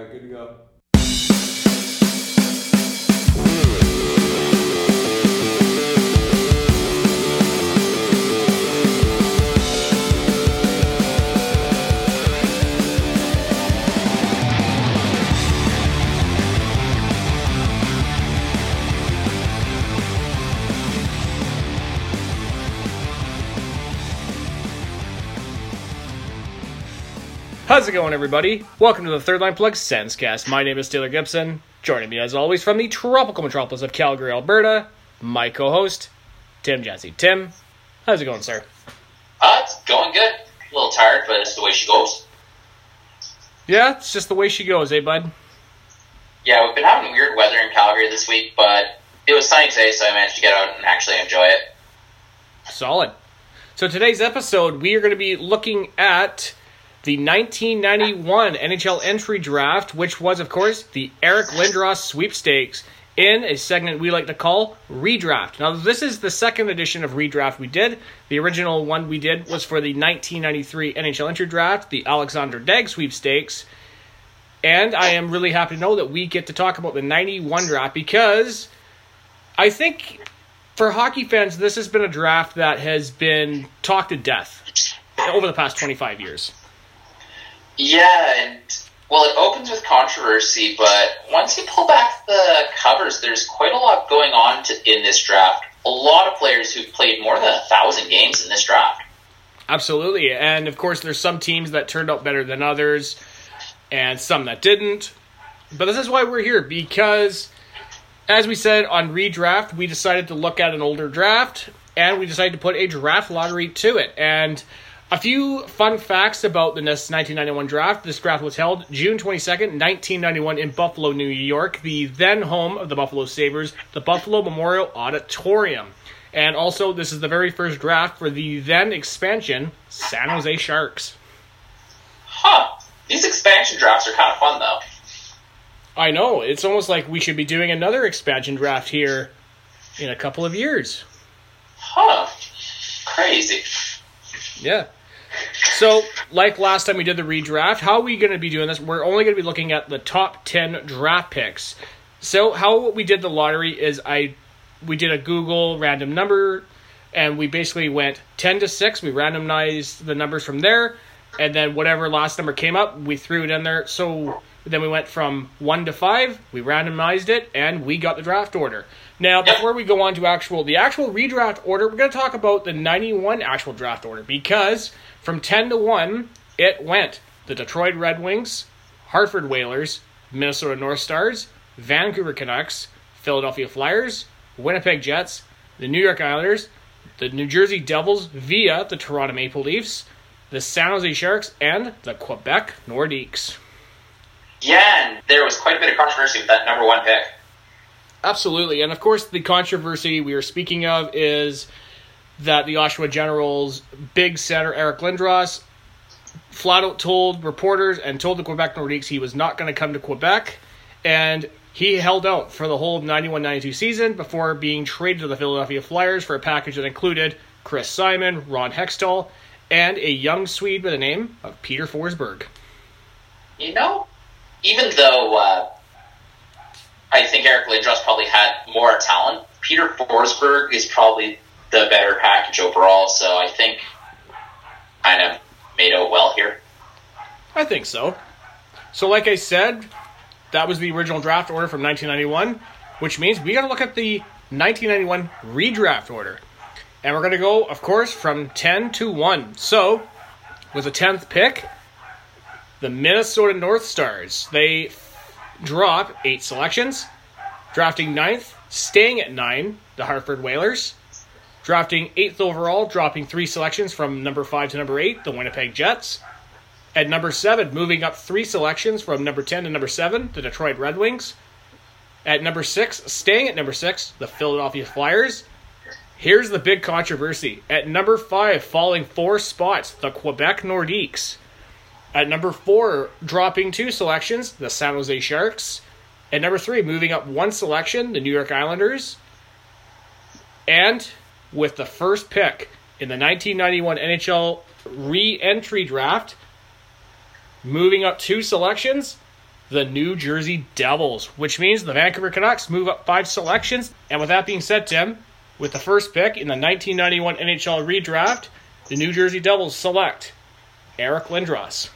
All right, good to go. How's it going, everybody? Welcome to the Third Line Plug Sensecast. My name is Taylor Gibson. Joining me, as always, from the tropical metropolis of Calgary, Alberta, my co-host, Tim Jesse. Tim, how's it going, sir? Uh, it's going good. A little tired, but it's the way she goes. Yeah, it's just the way she goes, eh, bud? Yeah, we've been having weird weather in Calgary this week, but it was sunny today, so I managed to get out and actually enjoy it. Solid. So today's episode, we are going to be looking at the 1991 NHL entry draft, which was, of course, the Eric Lindros sweepstakes in a segment we like to call Redraft. Now, this is the second edition of Redraft we did. The original one we did was for the 1993 NHL entry draft, the Alexander Daigle sweepstakes. And I am really happy to know that we get to talk about the 91 draft because I think for hockey fans, this has been a draft that has been talked to death over the past 25 years. Yeah, and well, it opens with controversy, but once you pull back the covers, there's quite a lot going on to, in this draft. A lot of players who've played more than a thousand games in this draft. Absolutely. And of course, there's some teams that turned out better than others and some that didn't. But this is why we're here because, as we said on redraft, we decided to look at an older draft and we decided to put a draft lottery to it. And a few fun facts about the 1991 draft. This draft was held June 22nd, 1991, in Buffalo, New York, the then home of the Buffalo Sabres, the Buffalo Memorial Auditorium. And also, this is the very first draft for the then expansion San Jose Sharks. Huh. These expansion drafts are kind of fun, though. I know. It's almost like we should be doing another expansion draft here in a couple of years. Huh. Crazy. Yeah. So, like last time we did the redraft, how are we going to be doing this? We're only going to be looking at the top 10 draft picks. So, how we did the lottery is I we did a Google random number and we basically went 10 to 6. We randomized the numbers from there and then whatever last number came up, we threw it in there. So, then we went from 1 to 5, we randomized it and we got the draft order. Now, before we go on to actual the actual redraft order, we're going to talk about the 91 actual draft order because from 10 to 1, it went the Detroit Red Wings, Hartford Whalers, Minnesota North Stars, Vancouver Canucks, Philadelphia Flyers, Winnipeg Jets, the New York Islanders, the New Jersey Devils via the Toronto Maple Leafs, the San Jose Sharks, and the Quebec Nordiques. Yeah, and there was quite a bit of controversy with that number one pick. Absolutely. And of course, the controversy we are speaking of is that the Oshawa Generals' big center, Eric Lindros, flat out told reporters and told the Quebec Nordiques he was not going to come to Quebec. And he held out for the whole 91 92 season before being traded to the Philadelphia Flyers for a package that included Chris Simon, Ron Hextall, and a young Swede by the name of Peter Forsberg. You know, even though uh, I think Eric Lindros probably had more talent, Peter Forsberg is probably the better package overall. So I think kind of made out well here. I think so. So, like I said, that was the original draft order from 1991, which means we got to look at the 1991 redraft order. And we're going to go, of course, from 10 to 1. So, with the 10th pick, the Minnesota North Stars. They drop eight selections. Drafting ninth, staying at nine, the Hartford Whalers. Drafting eighth overall, dropping three selections from number five to number eight, the Winnipeg Jets. At number seven, moving up three selections from number 10 to number seven, the Detroit Red Wings. At number six, staying at number six, the Philadelphia Flyers. Here's the big controversy. At number five, falling four spots, the Quebec Nordiques. At number four, dropping two selections, the San Jose Sharks. At number three, moving up one selection, the New York Islanders. And with the first pick in the 1991 NHL re entry draft, moving up two selections, the New Jersey Devils, which means the Vancouver Canucks move up five selections. And with that being said, Tim, with the first pick in the 1991 NHL redraft, the New Jersey Devils select Eric Lindros.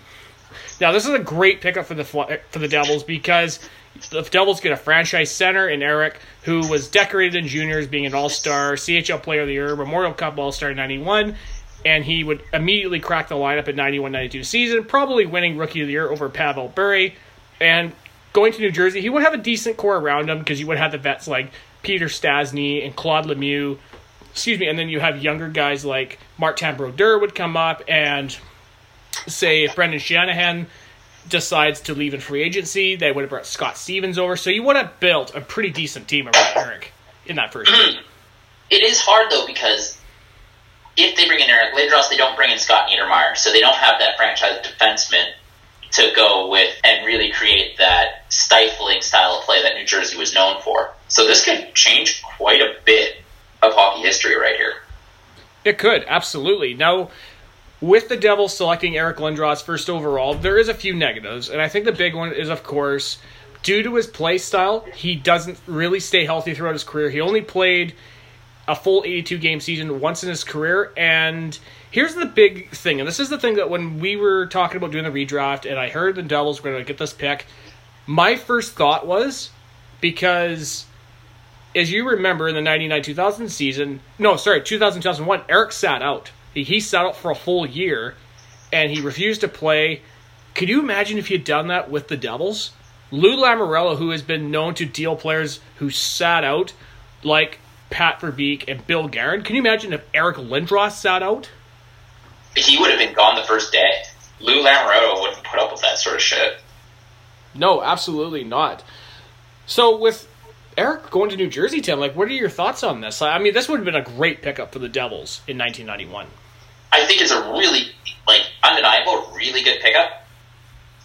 Now, this is a great pickup for the for the Devils because the Devils get a franchise center in Eric, who was decorated in juniors, being an All Star, CHL Player of the Year, Memorial Cup All Star '91, and he would immediately crack the lineup in 91-92 season, probably winning Rookie of the Year over Pavel Bure. And going to New Jersey, he would have a decent core around him because you would have the vets like Peter Stastny and Claude Lemieux. Excuse me, and then you have younger guys like Martin Brodeur would come up, and say if Brendan Shanahan decides to leave in free agency, they would have brought Scott Stevens over. So you would have built a pretty decent team around Eric in that first year. It is hard though because if they bring in Eric Lindros, they don't bring in Scott Niedermayer, so they don't have that franchise defenseman to go with and really create that stifling style of play that New Jersey was known for. So this could change quite a bit of hockey history right here. It could, absolutely. Now, with the Devils selecting Eric Lindros first overall, there is a few negatives, and I think the big one is, of course, due to his play style, he doesn't really stay healthy throughout his career. He only played a full 82 game season once in his career, and here's the big thing, and this is the thing that when we were talking about doing the redraft, and I heard the Devils were going to get this pick, my first thought was because as you remember in the 99-2000 season, no, sorry, 2000-2001, Eric sat out. He, he sat out for a full year, and he refused to play. Could you imagine if he had done that with the Devils? Lou Lamoriello, who has been known to deal players who sat out, like Pat Verbeek and Bill Guerin. Can you imagine if Eric Lindros sat out? he would have been gone the first day. Lou Lamoriello wouldn't put up with that sort of shit. No, absolutely not. So with Eric going to New Jersey, Tim, like, what are your thoughts on this? I mean, this would have been a great pickup for the Devils in 1991. I think it's a really, like, undeniable, really good pickup.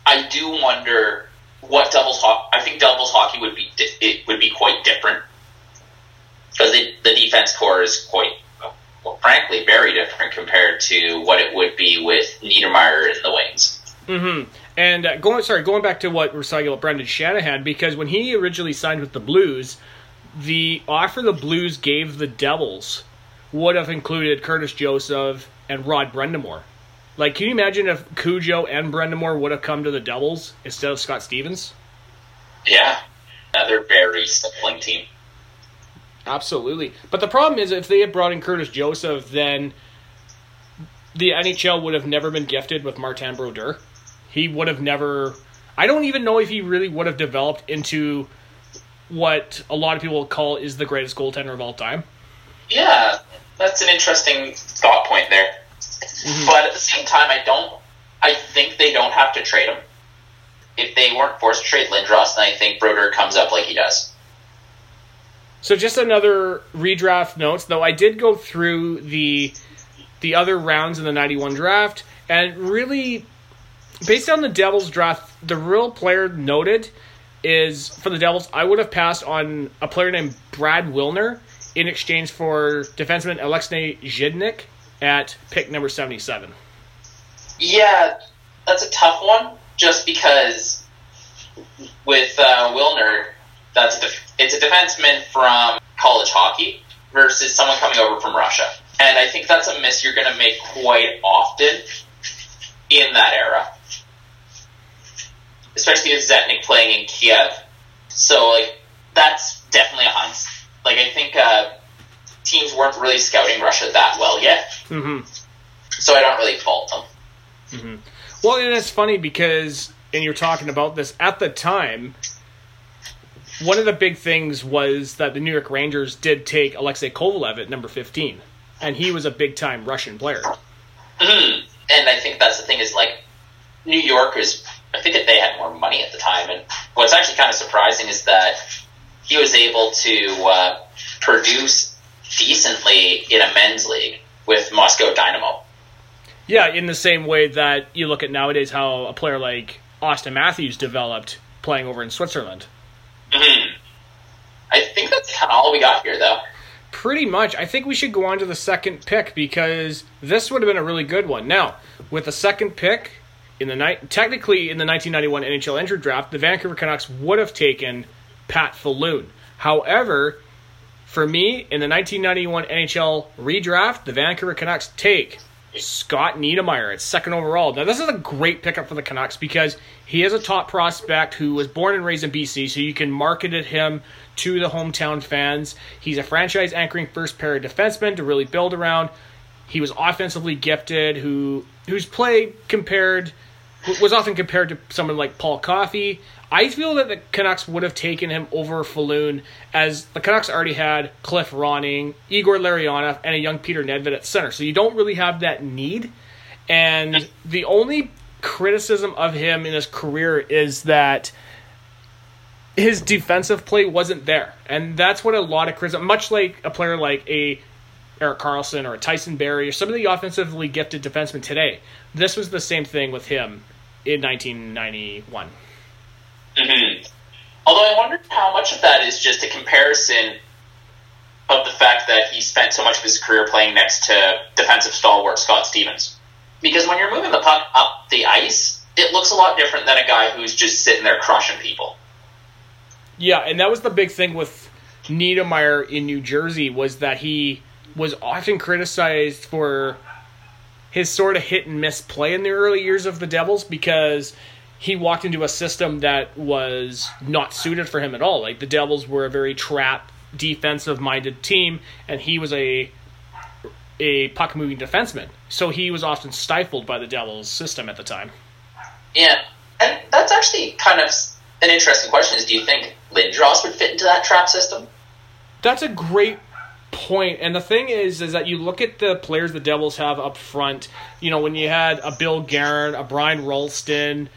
I do wonder what Devils hockey. I think Devils hockey would be it would be quite different because the defense core is quite well, frankly, very different compared to what it would be with Niedermayer in the wings. Mm-hmm. And uh, going, sorry, going back to what we're talking about Brendan Shanahan, because when he originally signed with the Blues, the offer the Blues gave the Devils would have included Curtis Joseph and Rod Brind'Amour. Like, can you imagine if Cujo and Brind'Amour would have come to the Devils instead of Scott Stevens? Yeah, another very stifling team. Absolutely. But the problem is, if they had brought in Curtis Joseph, then the NHL would have never been gifted with Martin Brodeur. He would have never. I don't even know if he really would have developed into what a lot of people call is the greatest goaltender of all time. Yeah, that's an interesting thought point there. Mm-hmm. But at the same time, I don't. I think they don't have to trade him. If they weren't forced to trade Lindros, then I think Brodeur comes up like he does. So just another redraft notes, though I did go through the the other rounds in the 91 draft and really based on the Devils draft, the real player noted is for the Devils, I would have passed on a player named Brad Wilner in exchange for defenseman Alexei Zhitnik at pick number 77. Yeah, that's a tough one just because with uh, Wilner, that's a def- it's a defenseman from college hockey versus someone coming over from Russia. And I think that's a miss you're going to make quite often in that era. Especially with Zhitnik playing in Kiev. So, like, that's definitely a hunt. Like, I think uh, teams weren't really scouting Russia that well yet. Mm-hmm. So I don't really fault them. Mm-hmm. Well, and it's funny because, and you're talking about this, at the time, one of the big things was that the New York Rangers did take Alexei Kovalev at number 15, and he was a big time Russian player. Mm-hmm. And I think that's the thing is like New York is. I think that they had more money at the time, and what's actually kind of surprising is that he was able to uh, produce decently in a men's league with Moscow Dynamo. Yeah, in the same way that you look at nowadays how a player like Auston Matthews developed playing over in Switzerland. Mm-hmm. I think that's kind of all we got here, though. Pretty much. I think we should go on to the second pick because this would have been a really good one. Now, with the second pick in the night, technically in the 1991 NHL entry draft, the Vancouver Canucks would have taken Pat Falloon. However, for me, in the 1991 NHL redraft, the Vancouver Canucks take Scott Niedermayer at second overall. Now, this is a great pickup for the Canucks because he is a top prospect who was born and raised in BC, so you can market him to the hometown fans. He's a franchise anchoring first pair of defensemen to really build around. He was offensively gifted, who whose play compared was often compared to someone like Paul Coffey. I feel that the Canucks would have taken him over Falloon, as the Canucks already had Cliff Ronning, Igor Larionov, and a young Peter Nedved at center. So you don't really have that need. And the only criticism of him in his career is that his defensive play wasn't there. And that's what a lot of criticism, much like a player like a Erik Karlsson or a Tyson Barrie or some of the offensively gifted defensemen today. This was the same thing with him in 1991. Mm-hmm. Although I wonder how much of that is just a comparison of the fact that he spent so much of his career playing next to defensive stalwart Scott Stevens. Because when you're moving the puck up the ice, it looks a lot different than a guy who's just sitting there crushing people. Yeah, and that was the big thing with Niedermayer in New Jersey was that he was often criticized for his sort of hit and miss play in the early years of the Devils because he walked into a system that was not suited for him at all. Like the Devils were a very trap defensive minded team and he was a a puck moving defenseman. So he was often stifled by the Devils system at the time. Yeah. And that's actually kind of an interesting question is do you think Lindros would fit into that trap system? That's a great point. And the thing is, is that you look at the players the Devils have up front. You know, when you had a Bill Guerin, a Brian Rolston,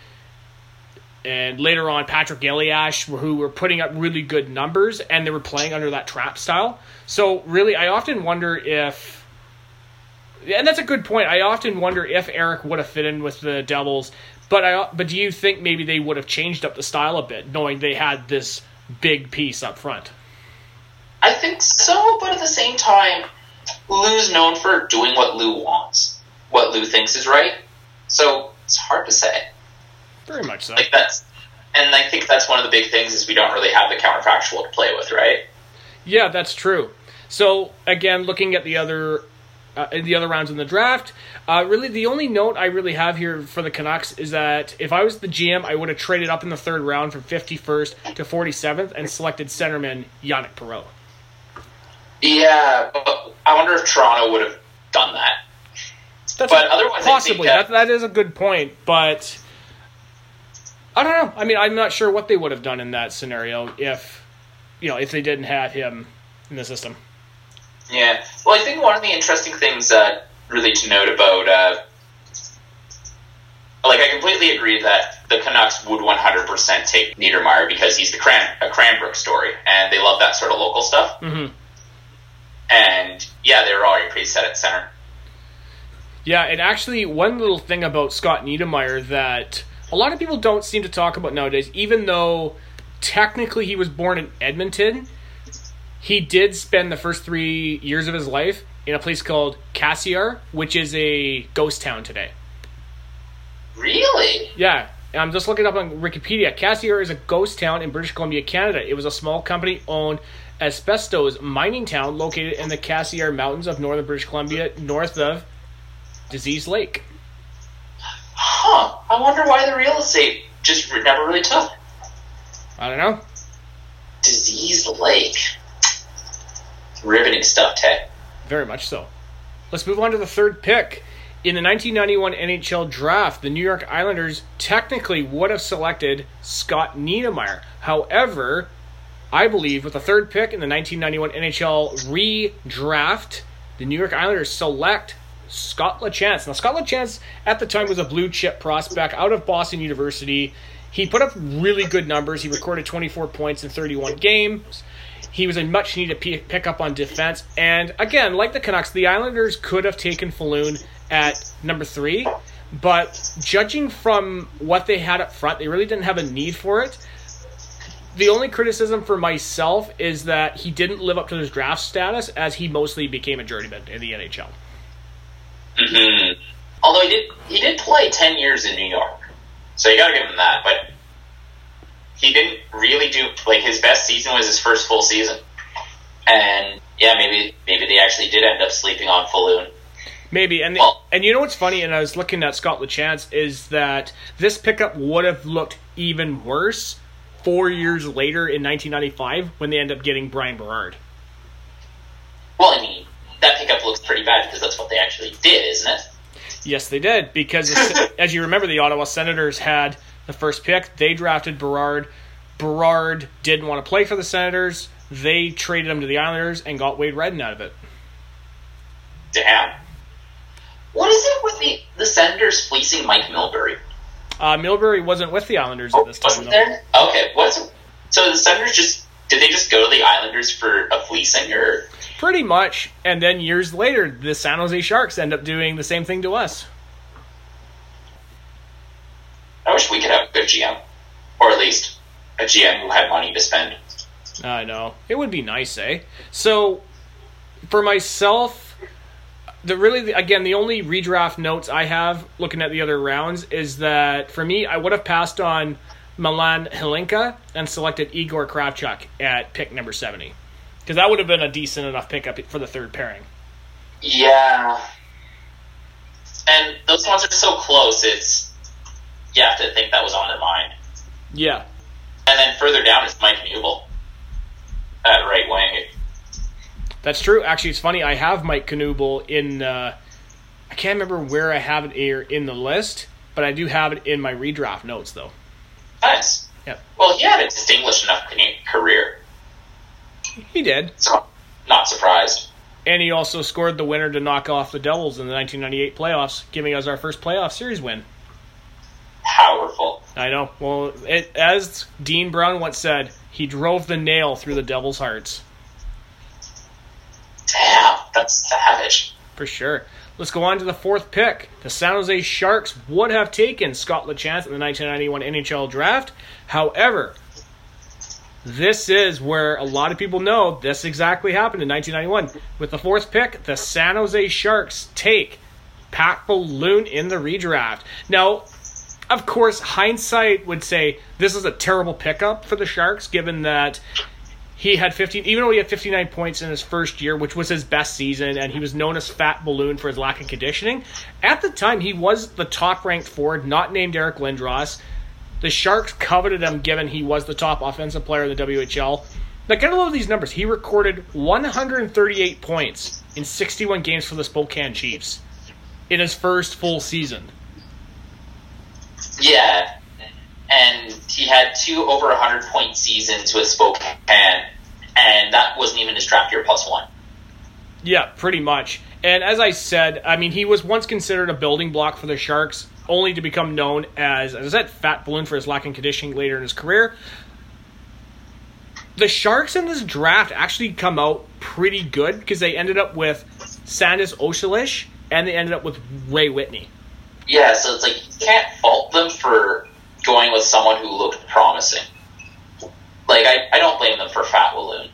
and later on Patrick Elias, who were putting up really good numbers, and they were playing under that trap style. So really, I often wonder if, and that's a good point. I often wonder if Eric would have fit in with the Devils. But I, but do you think maybe they would have changed up the style a bit, knowing they had this big piece up front? I think so, but at the same time, Lou's known for doing what Lou wants, what Lou thinks is right. So it's hard to say. Very much so. Like that's, and I think that's one of the big things is we don't really have the counterfactual to play with, right? Yeah, that's true. So again, looking at the other uh, the other rounds in the draft. Uh, really, the only note I really have here for the Canucks is that if I was the GM, I would have traded up in the third round from 51st to 47th and selected centerman Yannick Perreault. Yeah, but I wonder if Toronto would have done that. That's but otherwise, possibly that, that, that is a good point. But I don't know. I mean, I'm not sure what they would have done in that scenario if you know if they didn't have him in the system. Yeah. Well, I think one of the interesting things uh, really to note about, uh, like, I completely agree that the Canucks would 100% take Niedermayer because he's the Cran- a Cranbrook story, and they love that sort of local stuff. Mm-hmm. And yeah, they were already pretty set at center. Yeah, and actually, one little thing about Scott Niedermayer that a lot of people don't seem to talk about nowadays, even though technically he was born in Edmonton, he did spend the first three years of his life in a place called Cassiar, which is a ghost town today. Really? Yeah. I'm just looking up on Wikipedia. Cassiar is a ghost town in British Columbia, Canada. It was a small company owned asbestos mining town located in the Cassiar Mountains of northern British Columbia, north of Disease Lake. Huh. I wonder why the real estate just never really took. I don't know. Disease Lake. Riveting stuff, Ted. Very much so. Let's move on to the third pick. In the 1991 NHL draft, the New York Islanders technically would have selected Scott Niedermayer. However, I believe with the third pick in the 1991 NHL redraft, the New York Islanders select Scott LaChance. Now, Scott LaChance at the time was a blue chip prospect out of Boston University. He put up really good numbers. He recorded 24 points in 31 games. He was a much needed pick up on defense. And again, like the Canucks, the Islanders could have taken Falloon at number three. But judging from what they had up front, they really didn't have a need for it. The only criticism for myself is that he didn't live up to his draft status as he mostly became a journeyman in the NHL. Mm-hmm. Although he did he did play ten years in New York, so you got to give him that. But he didn't really do like his best season was his first full season, and yeah, maybe maybe they actually did end up sleeping on Falloon. Maybe, and Well- and you know what's funny? And I was looking at Scott Lachance is that this pickup would have looked even worse four years later in 1995 when they end up getting Bryan Berard. Well, I mean that pickup looks pretty bad because that's what they actually did, isn't it? Yes, they did because as you remember, the Ottawa Senators had the first pick. They drafted Berard. Berard didn't want to play for the Senators. They traded him to the Islanders and got Wade Redden out of it. Damn. What is it with the the Senators fleecing Mike Milbury? Uh, Milbury wasn't with the Islanders at this time. Wasn't though. there? Okay, what's so the Senators just did they just go to the Islanders for a fleecing or Pretty much. And then years later, the San Jose Sharks end up doing the same thing to us. I wish we could have a good GM. Or at least a GM who had money to spend. I know. It would be nice, eh? So, for myself, the really again the only redraft notes I have looking at the other rounds is that for me I would have passed on Milan Hnilicka and selected Igor Kravchuk at pick number seventy because that would have been a decent enough pickup for the third pairing. Yeah. And those ones are so close, it's you have to think that was on their mind. Yeah, And then further down is Mike Knuble at right wing. that's true. Actually, it's funny. I have Mike Knuble in. Uh, I can't remember where I have it here in the list, but I do have it in my redraft notes though. Nice. Yep. Well, he had a distinguished enough career, He did. so not surprised. And he also scored the winner to knock off the Devils in the 1998 playoffs, giving us our first playoff series win. Powerful. I know. Well, it, as Dean Brown once said, he drove the nail through the Devils' hearts. Damn, that's savage. For sure. Let's go on to the fourth pick. The San Jose Sharks would have taken Scott Lachance in the 1991 NHL draft. However, this is where a lot of people know this exactly happened in 1991. With the fourth pick, the San Jose Sharks take Pat Falloon in the redraft. Now, of course, hindsight would say this is a terrible pickup for the Sharks, given that he had 15 even though he had 59 points in his first year which was his best season and he was known as fat balloon for his lack of conditioning at the time he was the top ranked forward not named eric lindros the sharks coveted him given he was the top offensive player in the whl now get a load of these numbers. He recorded 138 points in 61 games for the spokane chiefs in his first full season. Yeah, and he had two over 100 point seasons with Spokane, and that wasn't even his draft year plus one. Yeah, pretty much. And as I said, I mean, he was once considered a building block for the Sharks, only to become known as, as I said, Fat Balloon for his lack of conditioning later in his career. The Sharks in this draft actually come out pretty good because they ended up with Sandis Ozolinsh and they ended up with Ray Whitney. Yeah, so it's like you can't fault them for going with someone who looked promising. Like I, I don't blame them for Fat Walloon.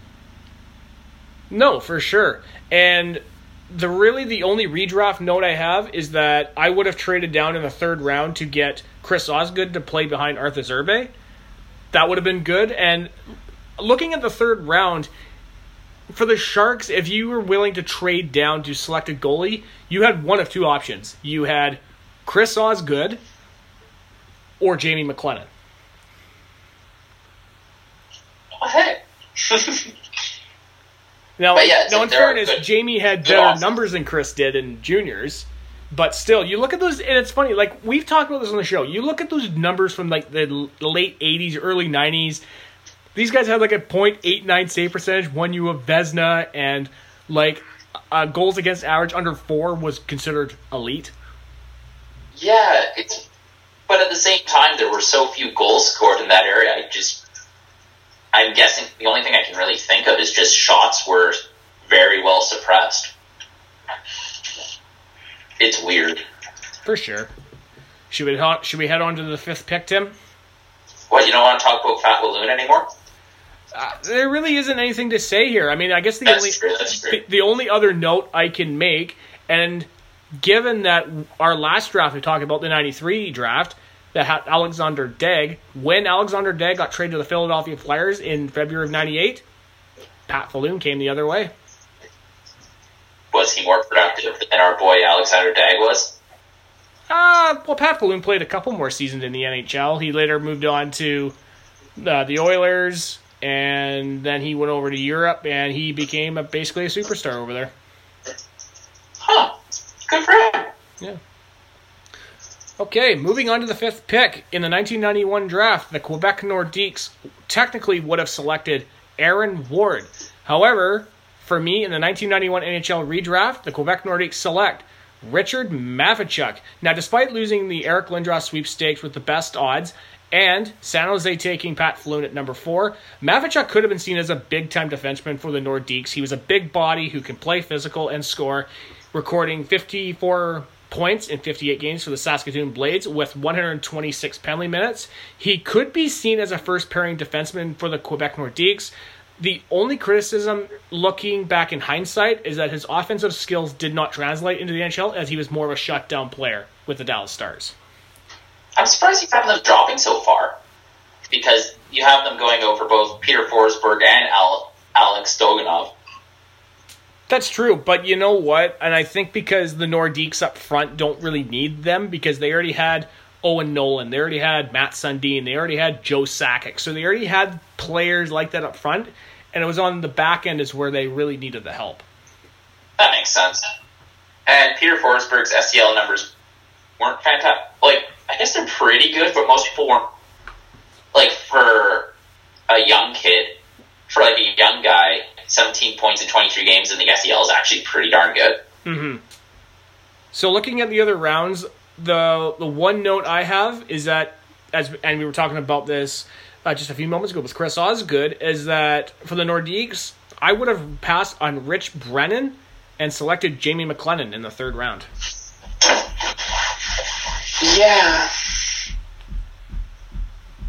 No, for sure. And the really the only redraft note I have is that I would have traded down in the third round to get Chris Osgood to play behind Arturs Irbe. That would have been good. And looking at the third round, for the Sharks, if you were willing to trade down to select a goalie, you had one of two options. You had Chris Osgood or Jamie McLennan. Hey. Now, But yeah, now in fairness, good- Jamie had better options. numbers than Chris did in juniors. But still, you look at those, and it's funny. Like we've talked about this on the show. You look at those numbers from like the late '80s, early '90s. These guys had like a .89 save percentage. One you of Vesna, and like uh, goals against average under four was considered elite. yeah, it's. But at the same time, there were so few goals scored in that area. I just, I'm guessing the only thing I can really think of is just shots were very well suppressed. It's weird. For sure. Should we ho- should we head on to the fifth pick, Tim? What you don't want to talk about Fat Walloon anymore? Uh, there really isn't anything to say here. I mean, I guess the That's only true. True. the, the only other note I can make, and given that our last draft we talked about the 93 draft that had Alexander Daigle, when Alexander Daigle got traded to the Philadelphia Flyers in February of 98, Pat Falloon came the other way. Was he more productive than our boy Alexander Daigle was? Uh, well, Pat Falloon played a couple more seasons in the NHL. He later moved on to uh, the Oilers, and then he went over to Europe, and he became a, basically a superstar over there. Huh. Good for him. Yeah. Okay, moving on to the fifth pick. In the 1991 draft, the Quebec Nordiques technically would have selected Aaron Ward. However, for me, in the 1991 NHL redraft, the Quebec Nordiques select Richard Matvichuk. Now, despite losing the Eric Lindros sweepstakes with the best odds, and San Jose taking Pat Falloon at number four, Matvichuk could have been seen as a big time defenseman for the Nordiques. He was a big body who can play physical and score, recording 54 points in 58 games for the Saskatoon Blades with 126 penalty minutes. He could be seen as a first pairing defenseman for the Quebec Nordiques. The only criticism looking back in hindsight is that his offensive skills did not translate into the NHL as he was more of a shutdown player with the Dallas Stars. I'm surprised you have them dropping so far because you have them going over both Peter Forsberg and Al- Alex Stojanov. That's true, but you know what? And I think because the Nordiques up front don't really need them because they already had Owen Nolan, they already had Mats Sundin, they already had Joe Sakic, so they already had players like that up front, and it was on the back end is where they really needed the help. That makes sense. And Peter Forsberg's SEL numbers weren't fantastic. Like, I guess they're pretty good, but most people weren't. Like, for a young kid, for like a young guy, 17 points in 23 games in the SEL is actually pretty darn good. Mm-hmm. So looking at the other rounds, the the one note I have is that as and we were talking about this uh, just a few moments ago with Chris Osgood is that for the Nordiques, I would have passed on Rich Brennan and selected Jamie McLennan in the third round. Yeah.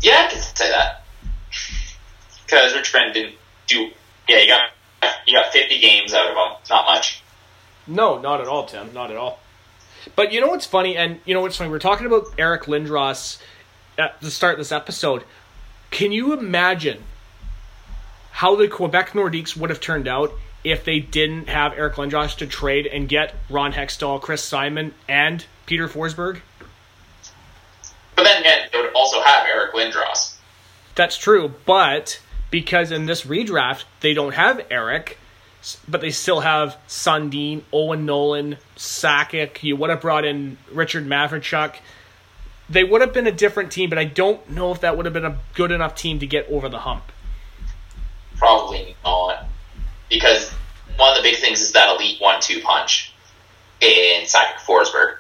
Yeah, I can say that. Because Rich Brennan didn't do. Yeah, you got you got 50 games out of him. Not much. No, not at all, Tim. Not at all. But you know what's funny, and you know what's funny. We're talking about Eric Lindros at the start of this episode. Can you imagine how the Quebec Nordiques would have turned out if they didn't have Eric Lindros to trade and get Ron Hextall, Chris Simon, and Peter Forsberg? But then again, they would also have Eric Lindros. That's true, but because in this redraft they don't have Eric, but they still have Sundin, Owen Nolan, Sakic. You would have brought in Richard Matvichuk. They would have been a different team, but I don't know if that would have been a good enough team to get over the hump. Probably not. Because one of the big things is that elite one-two punch in Sakic Forsberg.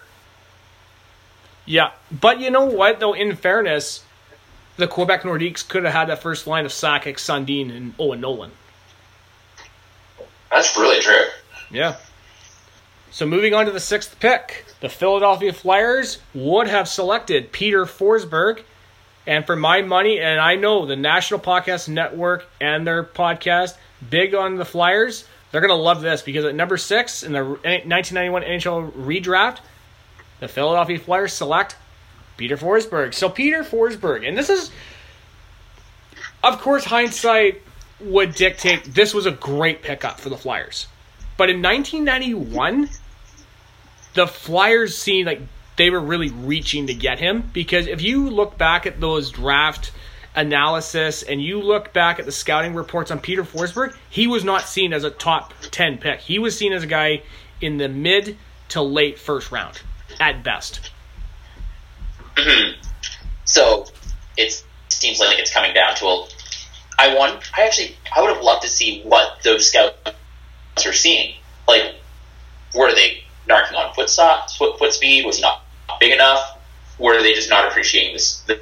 Yeah, but you know what? Though, in fairness, the Quebec Nordiques could have had that first line of Sakic, Sundin, and Owen Nolan. That's really true. Yeah. So moving on to the sixth pick, the Philadelphia Flyers would have selected Peter Forsberg. And for my money, and I know the National Podcast Network and their podcast, big on the Flyers, they're going to love this because at number six in the 1991 NHL redraft, the Philadelphia Flyers select Peter Forsberg. So Peter Forsberg, and this is, of course, hindsight would dictate this was a great pickup for the Flyers. But in 1991, the Flyers seemed like they were really reaching to get him because if you look back at those draft analysis and you look back at the scouting reports on Peter Forsberg, he was not seen as a top 10 pick. He was seen as a guy in the mid to late first round at best. Mm-hmm. So it seems like it's coming down to a. I want. I actually. I would have loved to see what those scouts are seeing. Like, were they narking on foot, foot, speed? Was not big enough? Were they just not appreciating this? The,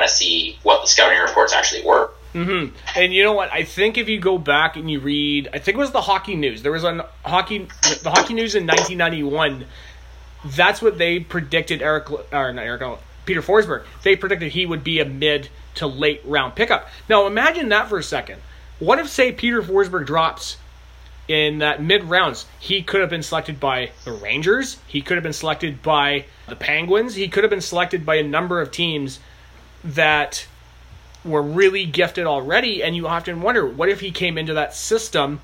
want to see what the scouting reports actually were. Mm-hmm. And you know what? I think if you go back and you read, I think it was the Hockey News. There was a hockey, the Hockey News in 1991. That's what they predicted. Eric or not Eric, Peter Forsberg. They predicted he would be a mid to late round pickup. Now imagine that for a second. What if say Peter Forsberg drops in that mid rounds. He could have been selected by the Rangers. He could have been selected by the Penguins. He could have been selected by a number of teams that were really gifted already. And you often wonder, what if he came into that system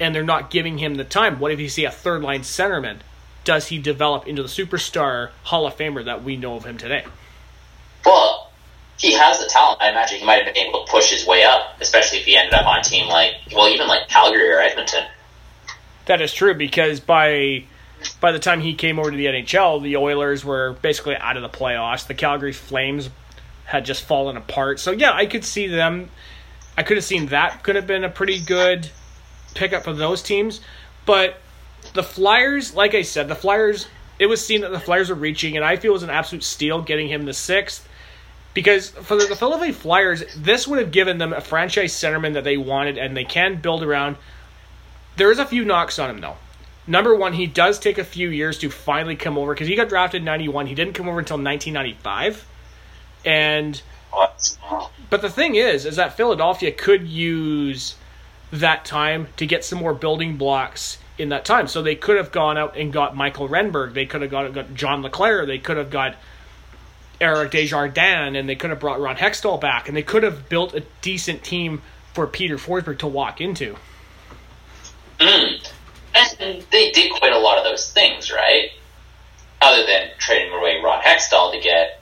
and they're not giving him the time? What if you see a third line centerman? Does he develop into the superstar Hall of Famer that we know of him today? Well, he has the talent. I imagine he might have been able to push his way up, especially if he ended up on a team like, well, even like Calgary or Edmonton. That is true because by by the time he came over to the NHL, the Oilers were basically out of the playoffs. The Calgary Flames had just fallen apart. So yeah, I could see them. I could have seen that could have been a pretty good pickup for those teams, but the Flyers, like I said, the Flyers. It was seen that the Flyers were reaching, and I feel it was an absolute steal getting him the sixth. Because for the, Philadelphia Flyers, this would have given them a franchise centerman that they wanted, and they can build around. There is a few knocks on him, though. Number one, he does take a few years to finally come over because he got drafted in 91. He didn't come over until 1995. And but the thing is, is that Philadelphia could use that time to get some more building blocks in that time. So they could have gone out and got Mikael Renberg. They could have got, got John LeClair. They could have got Eric Desjardins, and they could have brought Ron Hextall back, and they could have built a decent team for Peter Forsberg to walk into. Mm. And they did quite a lot of those things, right? Other than trading away Ron Hextall to get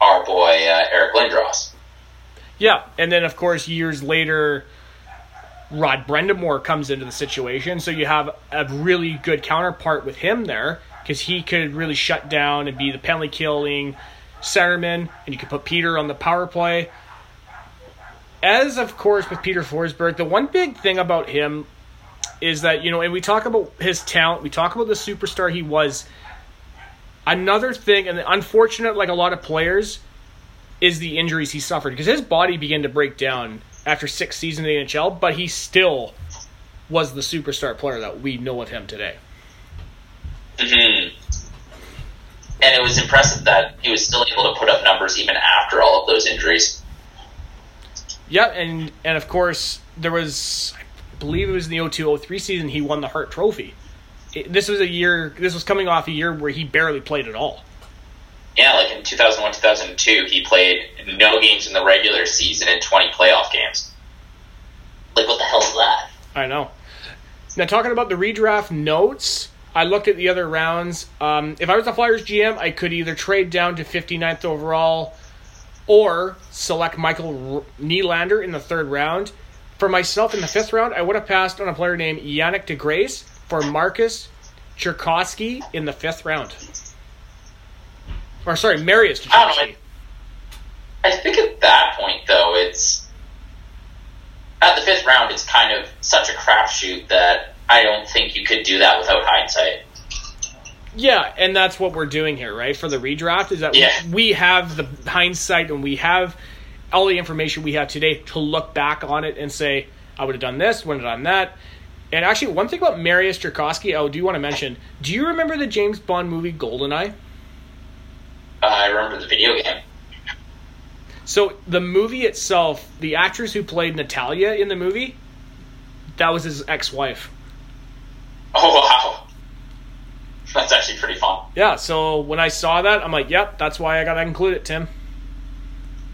our boy uh, Eric Lindros. Yeah, and then of course years later, Rod Brind'Amour comes into the situation, so you have a really good counterpart with him there because he could really shut down and be the penalty killing centerman, and you could put Peter on the power play. As of course with Peter Forsberg, the one big thing about him is that you know, and we talk about his talent, we talk about the superstar he was. Another thing, and unfortunate, like a lot of players, is the injuries he suffered because his body began to break down after six seasons in the NHL, but he still was the superstar player that we know of him today. Mm-hmm. And it was impressive that he was still able to put up numbers even after all of those injuries. Yeah, and and of course there was, I believe it was in the 02-03 season he won the Hart Trophy. It, this was a year. This was coming off a year where he barely played at all. Yeah, like in 2001, 2002, he played no games in the regular season and 20 playoff games. Like, what the hell is that? I know. Now, talking about the redraft notes, I looked at the other rounds. Um, if I was the Flyers GM, I could either trade down to 59th overall or select Michael Nylander in the third round. For myself in the fifth round, I would have passed on a player named Yannick DeGrace for Marcus Czerkawski in the fifth round. Or sorry, Marius Czerkawski. I, think at that point, though, it's at the fifth round. It's kind of such a crapshoot that I don't think you could do that without hindsight. Yeah, and that's what we're doing here, right? For the redraft, is that yeah. we have the hindsight and we have all the information we have today to look back on it and say, I would have done this, would have done that. And actually, one thing about Marius Czerkawski, I do want to mention. Do you remember the James Bond movie Goldeneye? Uh, I remember the video game. So the movie itself, the actress who played Natalia in the movie, that was his ex-wife. Oh wow, that's actually pretty fun. Yeah. So when I saw that, I'm like, yep, that's why I got to include it, Tim.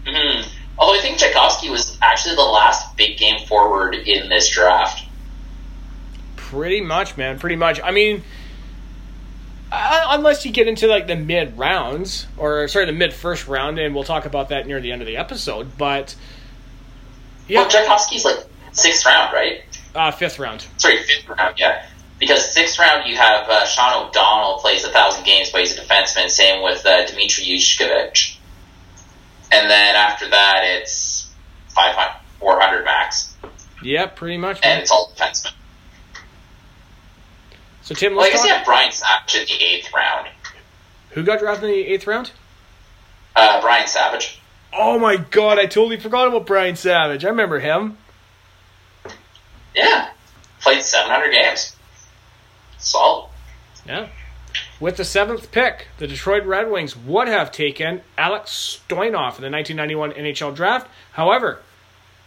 Mm-hmm. Although I think Czerkawski was actually the last big game forward in this draft. Pretty much, man. Pretty much. I mean, uh, unless you get into like the mid rounds, or sorry, the mid first round, and we'll talk about that near the end of the episode. But yeah, well, Czerkawski's like sixth round, right? Uh, fifth round. Sorry, fifth round. Yeah, because sixth round you have uh, Sean O'Donnell plays a thousand games, but he's a defenseman. Same with uh, Dmitry Yushkevich. And then after that, it's 500, 400 max. Yeah, pretty much. Man. And it's all defensemen. So Tim, well, I guess you have Brian Savage in the eighth round. Who got drafted in the eighth round? Uh, Brian Savage. Oh my god, I totally forgot about Brian Savage. I remember him. Yeah, played 700 games. Solid. Yeah. With the seventh pick, the Detroit Red Wings would have taken Alex Stojanov in the 1991 NHL draft. However,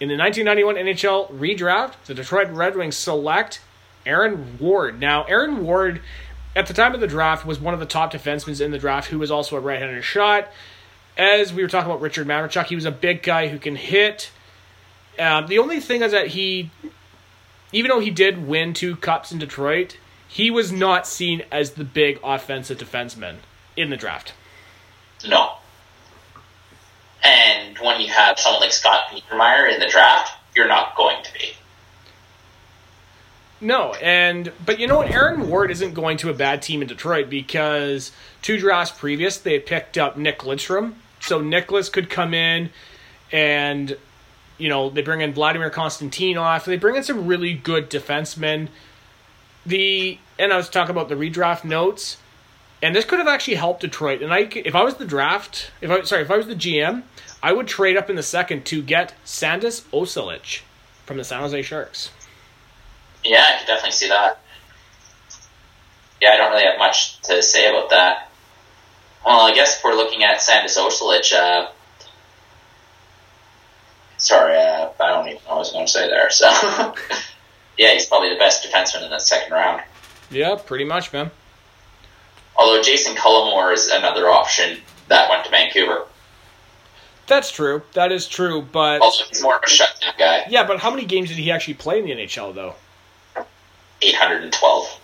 In the 1991 NHL redraft, the Detroit Red Wings select Aaron Ward. Now, Aaron Ward, at the time of the draft, was one of the top defensemen in the draft who was also a right handed shot. As we were talking about Richard Matvichuk, he was a big guy who can hit. Um, the only thing is that he, even though he did win two cups in Detroit, he was not seen as the big offensive defenseman in the draft. No. And when you have someone like Scott Niedermayer in the draft, you're not going to be. No, and but you know what? Aaron Ward isn't going to a bad team in Detroit because two drafts previous they picked up Nick Lidstrom, so Nicholas could come in, and you know they bring in Vladimir Konstantinov. They bring in some really good defensemen. The and I was talking about the redraft notes, and this could have actually helped Detroit. And I, if I was the draft, if I sorry, if I was the GM, I would trade up in the second to get Sandis Ozolinsh from the San Jose Sharks. Yeah, I could definitely see that. Yeah, I don't really have much to say about that. Well, I guess if we're looking at Sandis Ozolinsh, uh, sorry, uh, I don't even know what I was going to say there. So, yeah, he's probably the best defenseman in the second round. Yeah, pretty much, man. Although Jassen Cullimore is another option that went to Vancouver. That's true. That is true, but Also, he's more of a shutdown guy. yeah, but how many games did he actually play in the NHL though? 812.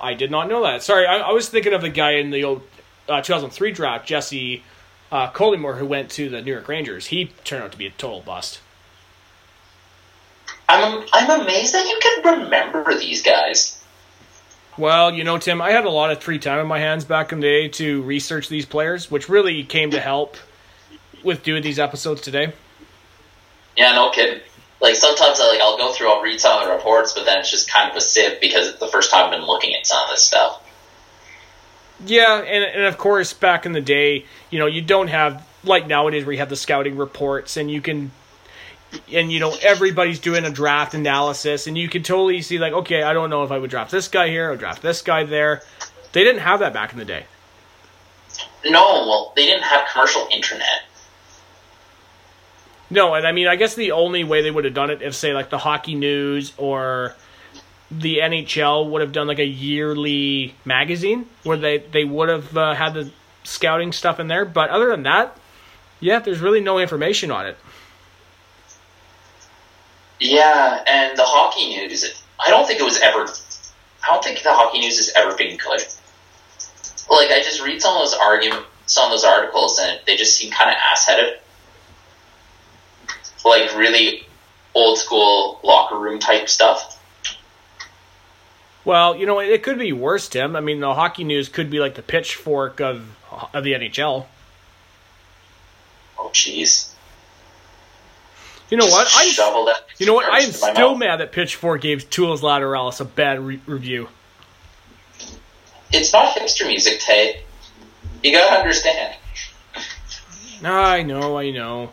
I did not know that. Sorry, I, I was thinking of the guy in the old uh, 2003 draft, Jesse uh, Collymore, who went to the New York Rangers. He turned out to be a total bust. I'm, I'm amazed that you can remember these guys. Well, you know, Tim, I had a lot of free time in my hands back in the day to research these players, which really came to help with doing these episodes today. Yeah, no kidding. Like sometimes I like I'll go through, I'll read some of the reports, but then it's just kind of a sieve because it's the first time I've been looking at some of this stuff. Yeah, and and of course, back in the day, you know, you don't have like nowadays where you have the scouting reports and you can, and you know, everybody's doing a draft analysis and you can totally see like, okay, I don't know if I would draft this guy here or draft this guy there. They didn't have that back in the day. No, well, they didn't have commercial internet. No, and I mean, I guess the only way they would have done it if, say, like the Hockey News or the NHL would have done like a yearly magazine where they they would have uh, had the scouting stuff in there. But other than that, yeah, there's really no information on it. Yeah, and the hockey news, I don't think it was ever. I don't think the hockey news has ever been good. Like I just read some of those argument, some of those articles, and they just seem kind of ass-headed. Like really old school locker room type stuff. Well, you know, it could be worse, Tim. I mean, the Hockey News could be like the pitchfork of of the NHL. Oh, jeez. You know what? I'm that you know what? I am still mouth. mad that Pitchfork gave Tools Lateralus a bad re- review. It's not hipster music, Tay. You gotta understand. I know, I know.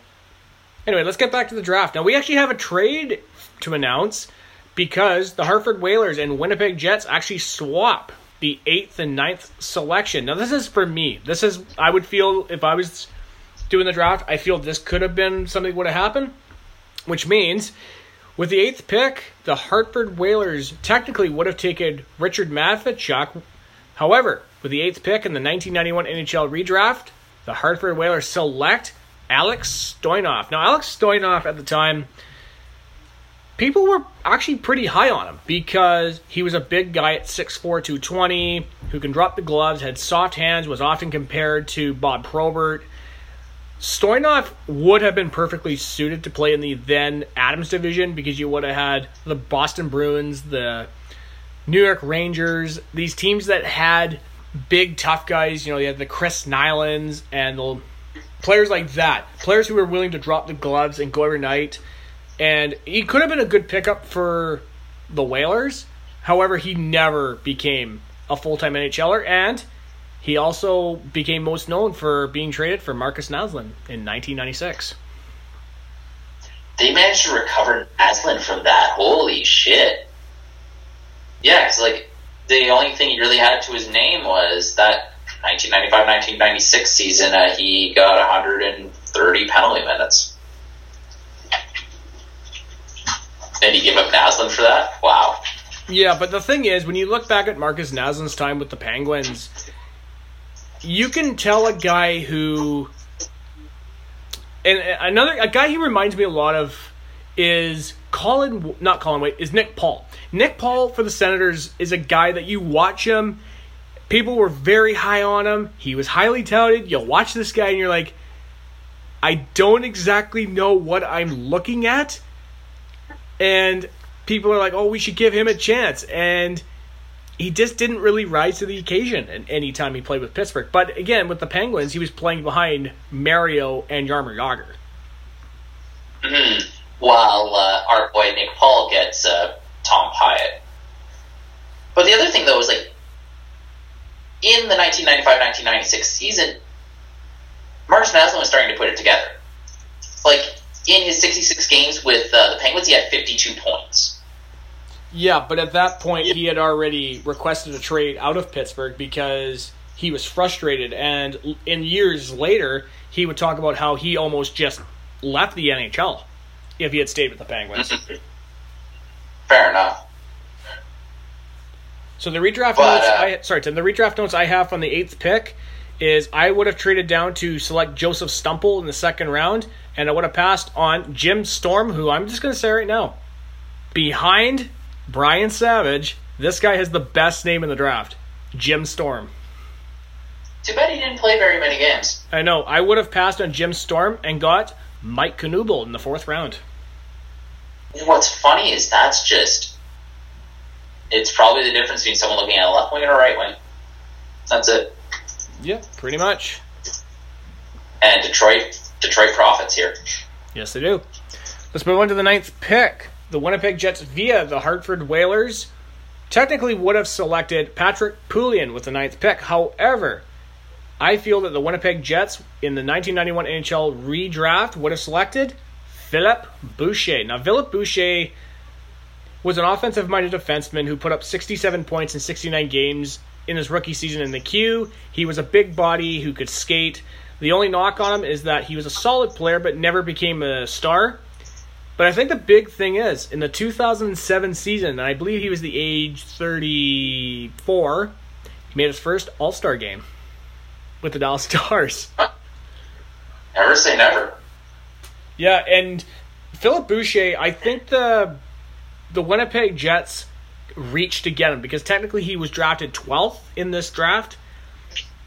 Anyway, let's get back to the draft. Now, we actually have a trade to announce because the Hartford Whalers and Winnipeg Jets actually swap the eighth and ninth selection. Now, this is for me. This is, I would feel if I was doing the draft, I feel this could have been something that would have happened, which means with the eighth pick, the Hartford Whalers technically would have taken Richard Matvichuk. However, with the eighth pick in the 1991 NHL redraft, the Hartford Whalers select Alex Stojanov. Now, Alex Stojanov at the time, people were actually pretty high on him because he was a big guy at 6'4", 220, who can drop the gloves, had soft hands, was often compared to Bob Probert. Stojanov would have been perfectly suited to play in the then Adams division because you would have had the Boston Bruins, the New York Rangers, these teams that had big tough guys. You know, you had the Chris Nylands and the players like that, players who were willing to drop the gloves and go every night. And he could have been a good pickup for the Whalers. However, he never became a full time NHLer, and he also became most known for being traded for Marcus Naslund in 1996. They managed to recover Naslund from that. Holy shit. Yeah, it's like the only thing he really had to his name was that 1995-1996 season, uh, he got 130 penalty minutes. And he give up Naslund for that? Wow. Yeah, but the thing is, when you look back at Marcus Naslund's time with the Penguins, you can tell a guy who, and another a guy he reminds me a lot of is Colin, not Colin Wait, is Nick Paul. Nick Paul for the Senators is a guy that you watch him People were very high on him. He was highly touted. You'll watch this guy and you're like, I don't exactly know what I'm looking at. And people are like, oh, we should give him a chance. And he just didn't really rise to the occasion any time he played with Pittsburgh. But again, with the Penguins, he was playing behind Mario and Jaromir Jagr. Mm-hmm. While uh, our boy Nick Paul gets uh, Tom Pyatt. But the other thing, though, is like in the 1995-1996 season, Marcus Naslund was starting to put it together. Like in his 66 games with uh, the Penguins, he had 52 points. Yeah, but at that point, he had already requested a trade out of Pittsburgh because he was frustrated. And in years later, he would talk about how he almost just left the NHL if he had stayed with the Penguins. Fair enough. So the redraft but, notes, uh, I, sorry Tim, the redraft notes I have from the eighth pick is I would have traded down to select Jozef Stumpel in the second round, and I would have passed on Jim Storm, who I'm just going to say right now, behind Brian Savage, this guy has the best name in the draft, Jim Storm. Too bad he didn't play very many games. I know. I would have passed on Jim Storm and got Mike Knuble in the fourth round. What's funny is that's just. It's probably the difference between someone looking at a left wing and a right wing. That's it. Yeah, pretty much. And Detroit, Detroit profits here. Yes, they do. Let's move on to the ninth pick. The Winnipeg Jets via the Hartford Whalers technically would have selected Patrick Poulin with the ninth pick. However, I feel that the Winnipeg Jets in the 1991 NHL redraft would have selected Philippe Boucher. Now, Philippe Boucher was an offensive minded defenseman who put up 67 points in 69 games in his rookie season in the Q. He was a big body who could skate. The only knock on him is that he was a solid player but never became a star. But I think the big thing is in the 2007 season, and I believe he was the age 34, he made his first All Star game with the Dallas Stars. Never say never. Yeah, and Philippe Boucher, I think the the Winnipeg Jets reached to get him because technically he was drafted 12th in this draft.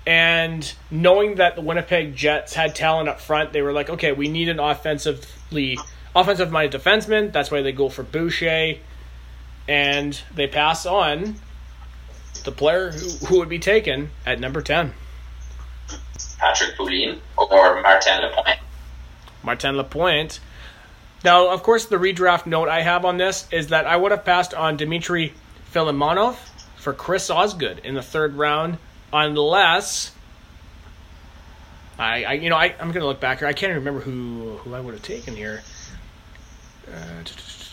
And knowing that the Winnipeg Jets had talent up front, they were like, okay, we need an offensively offensive minded defenseman. That's why they go for Boucher. And they pass on the player who, who would be taken at number 10. Patrick Poulin or Martin Lapointe. Martin Lapointe. Now, of course, the redraft note I have on this is that I would have passed on Dmitry Filimonov for Chris Osgood in the third round, unless I, I you know, I, I'm going to look back here. I can't remember who who I would have taken here. Uh,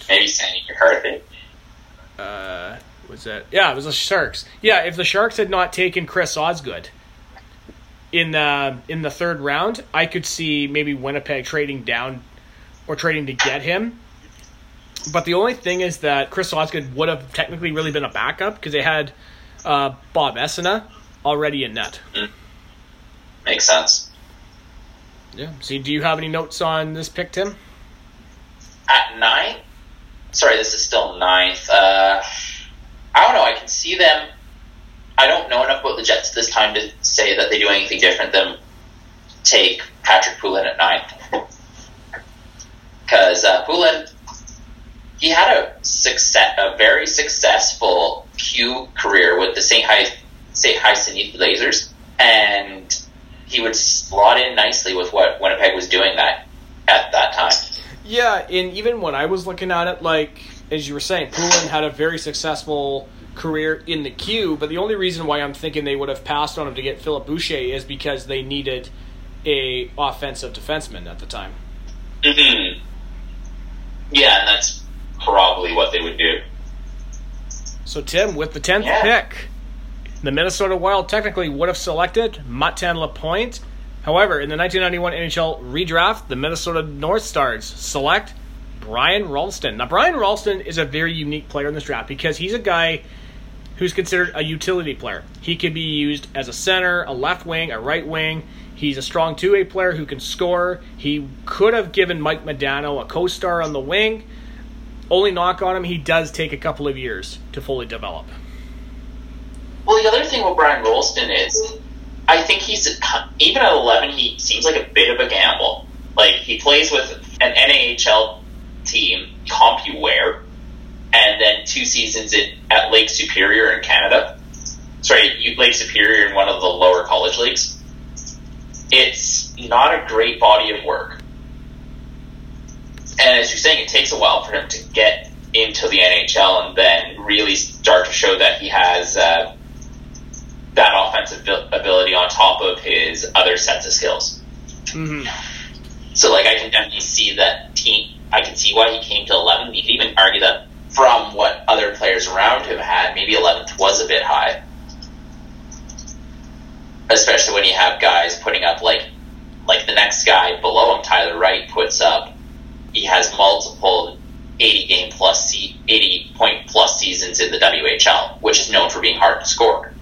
Maybe Sandy McCarthy. Uh, was that? Yeah, it was the Sharks. Yeah, if the Sharks had not taken Chris Osgood, in the in the third round, I could see maybe Winnipeg trading down or trading to get him. But the only thing is that Chris Osgood would have technically really been a backup because they had uh, Bob Essensa already in net. Mm. Makes sense. Yeah. See, do you have any notes on this pick, Tim? At nine? Sorry, this is still ninth. Uh, I don't know. I can see them I don't know enough about the Jets this time to say that they do anything different than take Patrick Poulin at ninth. Because uh, Poulin, he had a success, a very successful Q career with the St. High St. High Saint Lasers, and he would slot in nicely with what Winnipeg was doing that at that time. Yeah, and even when I was looking at it, like as you were saying, Poulin had a very successful career in the queue. But the only reason why I'm thinking they would have passed on him to get Philippe Boucher is because they needed a offensive defenseman at the time. Mm-hmm. Yeah, and that's probably what they would do. So Tim, with the tenth yeah. pick, the Minnesota Wild technically would have selected Martin Lapointe. However, in the 1991 NHL redraft, the Minnesota North Stars select Brian Rolston. Now, Brian Rolston is a very unique player in this draft because he's a guy who's considered a utility player. He can be used as a center, a left wing, a right wing. He's a strong two way player who can score. He could have given Mike Modano a co star on the wing. Only knock on him, he does take a couple of years to fully develop. Well, the other thing with Brian Rolston is, I think he's even at 11, he seems like a bit of a gamble. Like he plays with an NHL team, CompuWare, and then two seasons in, at Lake Superior in Canada. Sorry, Lake Superior in one of the lower college leagues. It's not a great body of work. And as you're saying, it takes a while for him to get into the NHL and then really start to show that he has uh, that offensive ability on top of his other sets of skills. Mm-hmm. So, like, I can definitely see that team. I can see why he came to 11. You could even argue that from what other players around him had, maybe 11th was a bit high. Especially when you have guys putting up like, like the next guy below him, Tyler Wright, puts up. He has multiple 80 game plus, 80 point plus seasons in the WHL, which is known for being hard to score.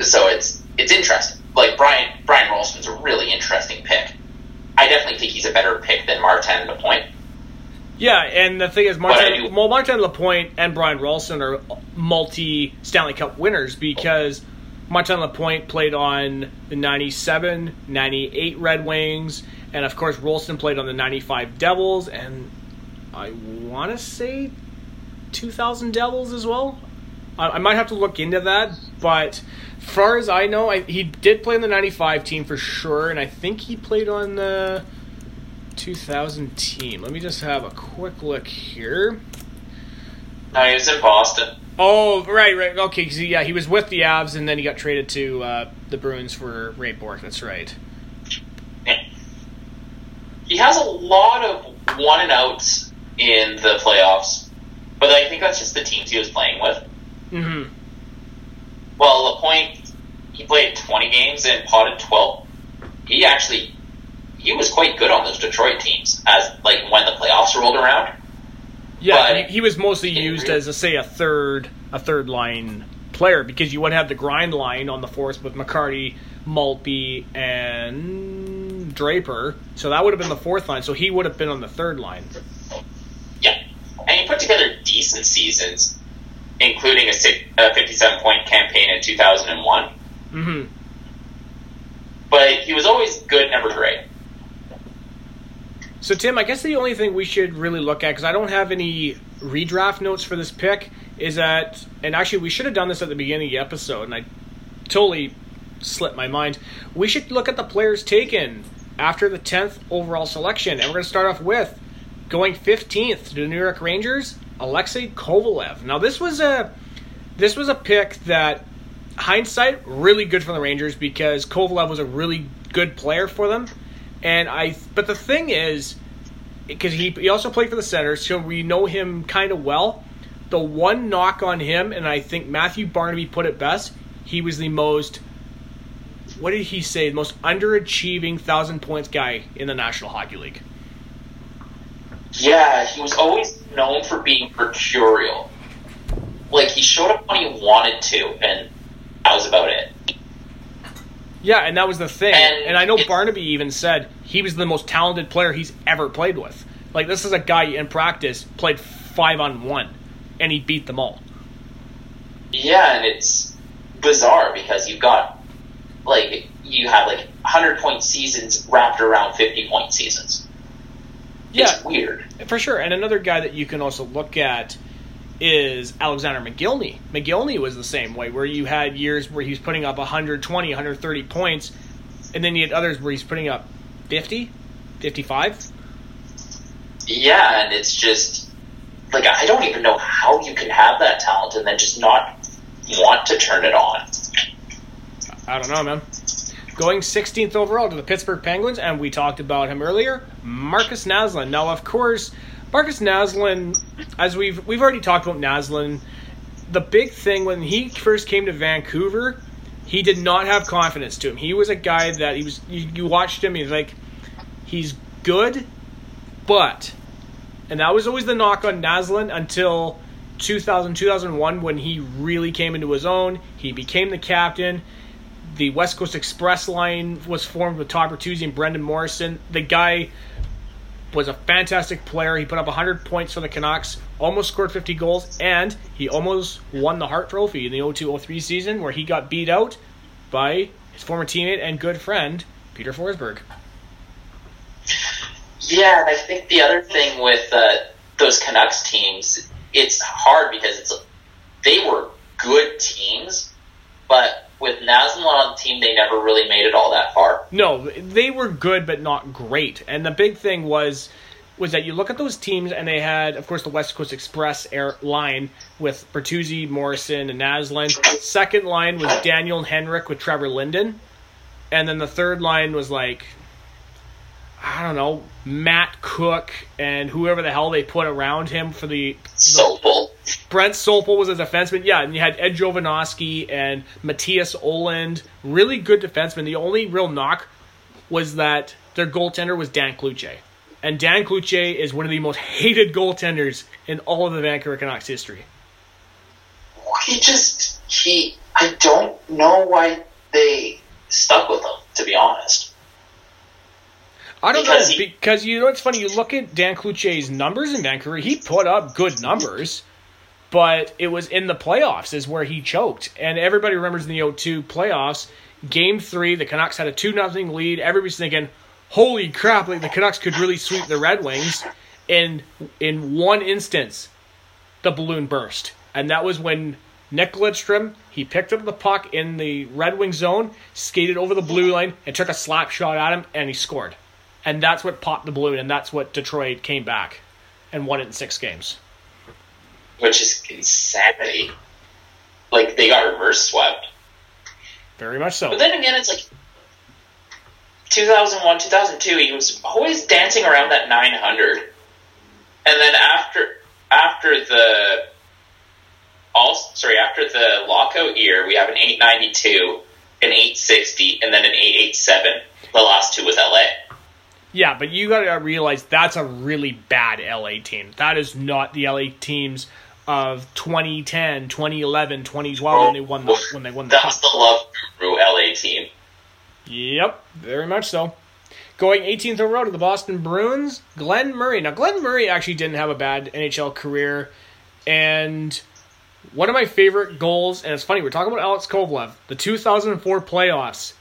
So it's it's interesting. Like Brian Brian Rolston's a really interesting pick. I definitely think he's a better pick than Martin Lapointe. Yeah, and the thing is, Martin, well, Martin Lapointe and Brian Rolston are multi Stanley Cup winners because Martin Lapointe played on the 97, 98 Red Wings, and of course, Rolston played on the 95 Devils, and I want to say 2000 Devils as well. I, I, might have to look into that, but as far as I know, I, he did play on the 95 team for sure, and I think he played on the 2000 team. Let me just have a quick look here. No, he was in Boston. Oh, right, right. Okay, cause he, yeah, he was with the Avs, and then he got traded to uh, the Bruins for Ray Bourque. That's right. Yeah. He has a lot of one and outs in the playoffs, but I think that's just the teams he was playing with. Mm-hmm. Well, Lapointe, he played 20 games and potted 12. He actually, he was quite good on those Detroit teams as like when the playoffs rolled around. Yeah, he, was mostly used really, as a say a third a third line player because you would have the grind line on the force with McCarty, Maltby, and Draper. So that would have been the fourth line. So he would have been on the third line. Yeah, and he put together decent seasons including a, six, a 57 point campaign in 2001. Mm-hmm. But he was always good, never great. So, Tim, I guess the only thing we should really look at, because I don't have any redraft notes for this pick, is that, and actually, we should have done this at the beginning of the episode, and I totally slipped my mind. We should look at the players taken after the 10th overall selection, and we're going to start off with going 15th to the New York Rangers, Alexei Kovalev. Now this was a this was a pick that hindsight really good for the Rangers because Kovalev was a really good player for them. And I but the thing is because he, he also played for the Senators, so we know him kind of well. The one knock on him, and I think Matthew Barnaby put it best, he was the most what did he say? The most underachieving thousand points guy in the National Hockey League. Yeah, he was always known for being mercurial. Like he showed up when he wanted to, and that was about it. Yeah, and that was the thing. And, and I know it, Barnaby even said he was the most talented player he's ever played with. Like this is a guy in practice played five on one, and he beat them all. Yeah, and it's bizarre because you've got like you have like hundred point seasons wrapped around fifty point seasons. Yeah, it's weird for sure. And another guy that you can also look at is Alexander Mogilny. Mogilny was the same way, where you had years where he was putting up 120, 130 points, and then you had others where he's putting up 50, 55. Yeah, and it's just like I don't even know how you can have that talent and then just not want to turn it on. I don't know, man. Going 16th overall to the Pittsburgh Penguins, and we talked about him earlier, Marcus Naslund. Now, of course, Markus Naslund, as we've we've already talked about Naslund, the big thing when he first came to Vancouver, he did not have confidence to him. He was a guy that he was. You, you watched him. He's like, he's good, but And that was always the knock on Naslund until 2000, 2001 when he really came into his own. He became the captain. The West Coast Express line was formed with Todd Bertuzzi and Brendan Morrison. The guy was a fantastic player. He put up 100 points for the Canucks, almost scored 50 goals, and he almost won the Hart Trophy in the 02-03 season where he got beat out by his former teammate and good friend, Peter Forsberg. Yeah, and I think the other thing with uh, those Canucks teams, it's hard because it's they were good teams, but with Naslund on the team, they never really made it all that far. No, they were good but not great. And the big thing was was that you look at those teams and they had, of course, the West Coast Express air line with Bertuzzi, Morrison, and Naslund. Second line was Daniel and Henrik with Trevor Linden. And then the third line was like I don't know, Matt Cooke and whoever the hell they put around him for the, the Sopel. Brent Sopel was a defenseman. Yeah, and you had Ed Jovanovski and Mattias Ohlund. Really good defensemen. The only real knock was that their goaltender was Dan Cloutier. And Dan Cloutier is one of the most hated goaltenders in all of the Vancouver Canucks history. He just, he, I don't know why they stuck with him, to be honest. I don't Because know he- because you know it's funny. You look at Dan Cloutier's numbers in Vancouver. He put up good numbers, but it was in the playoffs is where he choked. And everybody remembers in the 0-2 playoffs, Game Three, the Canucks had a two nothing lead. Everybody's thinking, "Holy crap! Like the Canucks could really sweep the Red Wings." And in one instance, the balloon burst, and that was when Nick Lidstrom he picked up the puck in the Red Wing zone, skated over the blue line, and took a slap shot at him, and he scored. And that's what popped the balloon, and that's what Detroit came back and won it in six games. which is insanity. Like they got reverse swept. Very much so. But then again, it's like 2001, 2002. He was always dancing around that 900, and then after after the all sorry after the lockout year, we have an 892, an 860, and then an 887. The last two was LA. Yeah, but you got to realize that's a really bad LA team. That is not the LA teams of 2010, 2011, 2012 when they won the when they won the That was the love guru LA team. Yep, very much so. Going 18th overall to the Boston Bruins, Glen Murray. Now, Glen Murray actually didn't have a bad NHL career, and one of my favorite goals, and it's funny, we're talking about Alex Kovalev, the 2004 playoffs.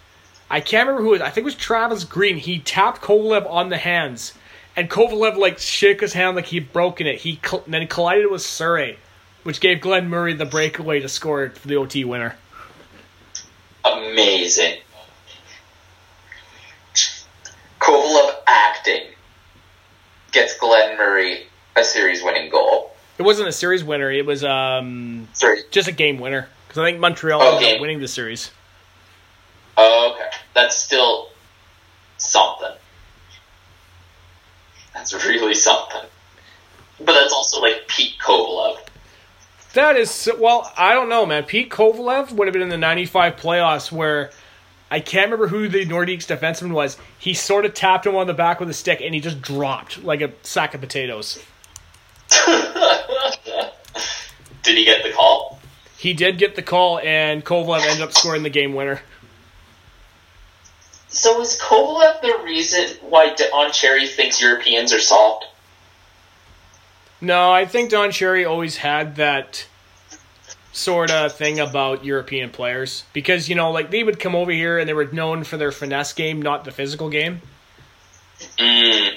I can't remember who it was. I think it was Travis Green. He tapped Kovalev on the hands, and Kovalev like shook his hand like he'd broken it. He cl- then he collided with Surrey, which gave Glen Murray the breakaway to score for the OT winner. Amazing. Kovalev acting gets Glen Murray a series winning goal. It wasn't a series winner. It was um, Sorry. just a game winner because I think Montreal Oh, ended up winning the series. Oh, okay. That's still something. That's really something. But that's also like Pete Kovalev. That is well, I don't know, man. Pete Kovalev would have been in the '95 playoffs where I can't remember who the Nordiques defenseman was. He sort of tapped him on the back with a stick, and he just dropped like a sack of potatoes. Did he get the call? He did get the call, and Kovalev ended up scoring the game winner. So is Kovalev the reason why Don Cherry thinks Europeans are soft? No, I think Don Cherry always had that sort of thing about European players because you know, like they would come over here and they were known for their finesse game, not the physical game. Mm.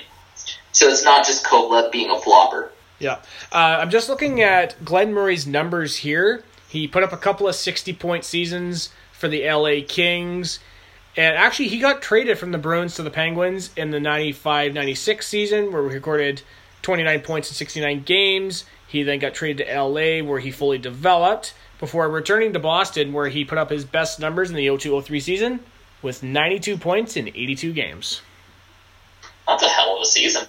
So it's not just Kovalev being a flopper. Yeah. Uh, I'm just looking at Glen Murray's numbers here. He put up a couple of 60 point seasons for the LA Kings. And actually, he got traded from the Bruins to the Penguins in the 95 96 season, where he recorded 29 points in 69 games. He then got traded to LA, where he fully developed, before returning to Boston, where he put up his best numbers in the 02 03 season with 92 points in 82 games. That's a hell of a season.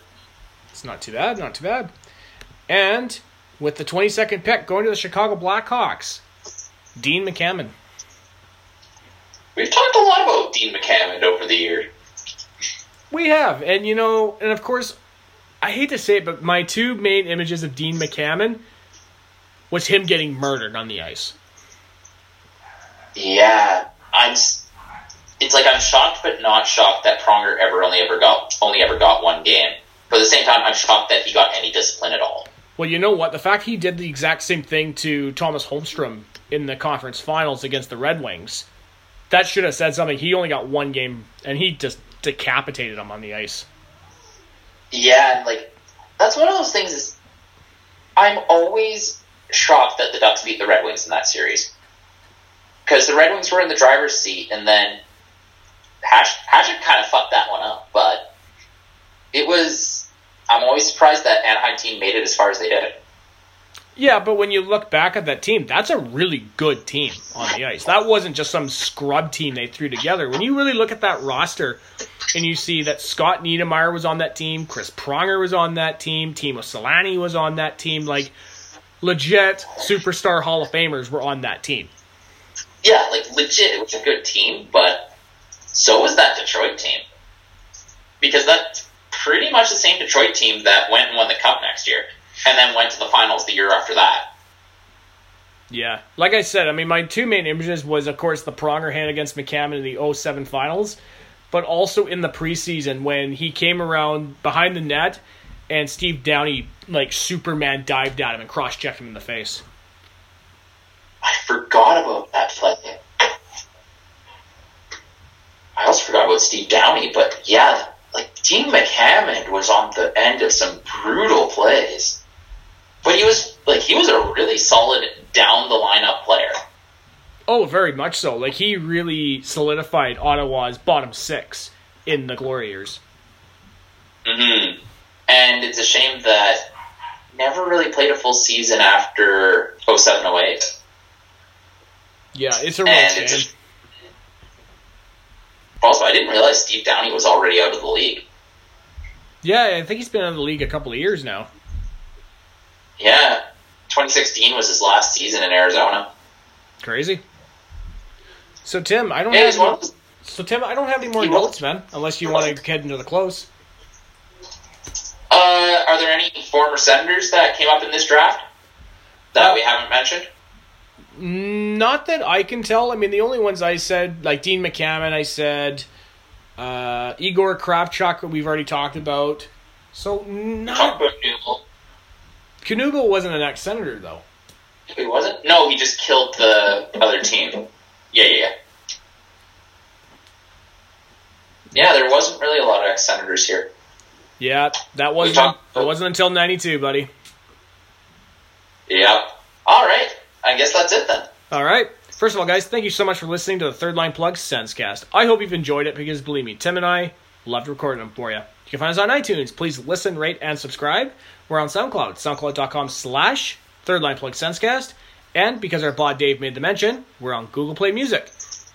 It's not too bad, not too bad. And with the 22nd pick going to the Chicago Blackhawks, Dean McAmmond. We've talked a lot about Dean McAmmond over the years. We have, and you know, and of course, I hate to say it, but my two main images of Dean McAmmond was him getting murdered on the ice. Yeah, I'm. It's like I'm shocked, but not shocked that Pronger ever only ever got only ever got one game. But at the same time, I'm shocked that he got any discipline at all. Well, you know what? The fact he did the exact same thing to Tomas Holmstrom in the conference finals against the Red Wings, that should have said something. He only got one game, and he just decapitated him on the ice. Yeah, and like that's one of those things. Is I'm always shocked that the Ducks beat the Red Wings in that series because the Red Wings were in the driver's seat, and then Hash kind of fucked that one up. But it was. I'm always surprised that Anaheim team made it as far as they did. Yeah, but when you look back at that team, that's a really good team on the ice. That wasn't just some scrub team they threw together. When you really look at that roster and you see that Scott Niedermayer was on that team, Chris Pronger was on that team, Teemu Selanne was on that team, like legit superstar Hall of Famers were on that team. Yeah, like legit, it was a good team, but so was that Detroit team because that's pretty much the same Detroit team that went and won the Cup next year, and then went to the finals the year after that. Yeah. Like I said, I mean, my two main images was, of course, the Pronger hand against McAmmond in the 07 finals, but also in the preseason when he came around behind the net and Steve Downey, like Superman, dived at him and cross checked him in the face. I forgot about that play. I also forgot about Steve Downey, but yeah, like Dean McAmmond was on the end of some brutal Oh, very much so. Like, he really solidified Ottawa's bottom six in the glory years. hmm And it's a shame that never really played a full season after 07 08. Yeah, it's a real shame. a, also, I didn't realize Steve Downey was already out of the league. Yeah, I think he's been in the league a couple of years now. Yeah, 2016 was his last season in Arizona. Crazy. So Tim, I don't Yeah, have one so Tim, I don't have any more He notes, man. Unless you want to head into the close. Uh, are there any former Senators that came up in this draft that Uh, we haven't mentioned? Not that I can tell. I mean, the only ones I said, like Dean McAmmond, I said uh, Igor Kravchuk, we've already talked about. So Talk not about. Knuble wasn't an ex-senator though. He wasn't? No, he just killed the other team. Yeah, yeah, yeah. Yeah, there wasn't really a lot of ex-senators here. Yeah, that wasn't talked- that wasn't until '92, buddy. Yeah. All right. I guess that's it then. All right. First of all, guys, thank you so much for listening to the Third Line Plug Sensecast. I hope you've enjoyed it because believe me, Tim and I loved recording them for you. You can find us on iTunes. Please listen, rate, and subscribe. We're on SoundCloud, soundcloud.com slash Third Line Plug Sensecast. And because our bot Dave made the mention, we're on Google Play Music.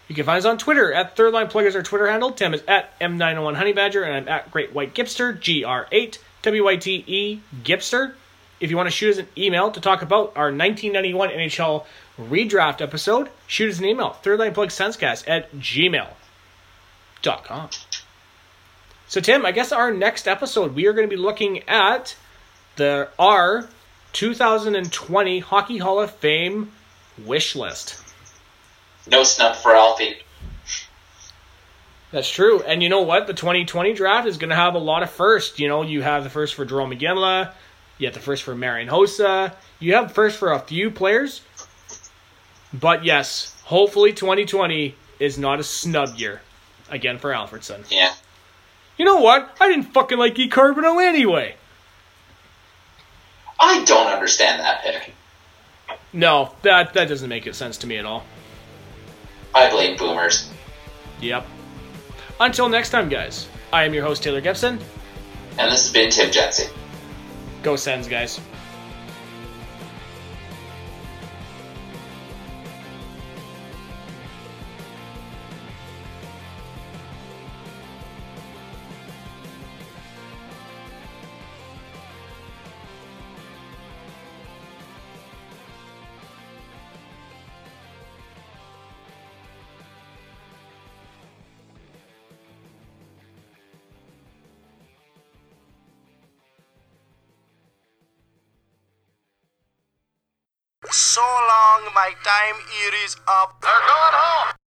You can find us on Twitter at Third Line Plug is our Twitter handle. Tim is at M901 Honey Badger, and I'm at Great White Gipster, G-R-8 W-Y-T-E Gipster. If you want to shoot us an email to talk about our 1991 NHL redraft episode, shoot us an email, thirdlineplug.sensecast at gmail.com. So, Tim, I guess our next episode, we are going to be looking at the our 2020 Hockey Hall of Fame wish list. No snub for Alfie. That's true. And you know what? The 2020 draft is going to have a lot of firsts. You know, you have the first for Jarome Iginla, you have the first for Marian Hossa, you have first for a few players. But yes, hopefully 2020 is not a snub year again for Alfredsson. Yeah. You know what? I didn't fucking like E. Carbonneau anyway. I don't understand that pick. No, that that doesn't make sense to me at all. I blame boomers. Yep. Until next time, guys. I am your host Taylor Gibson. And this has been Tim Jensen. Go Sens, guys. My time here is up. They're going home.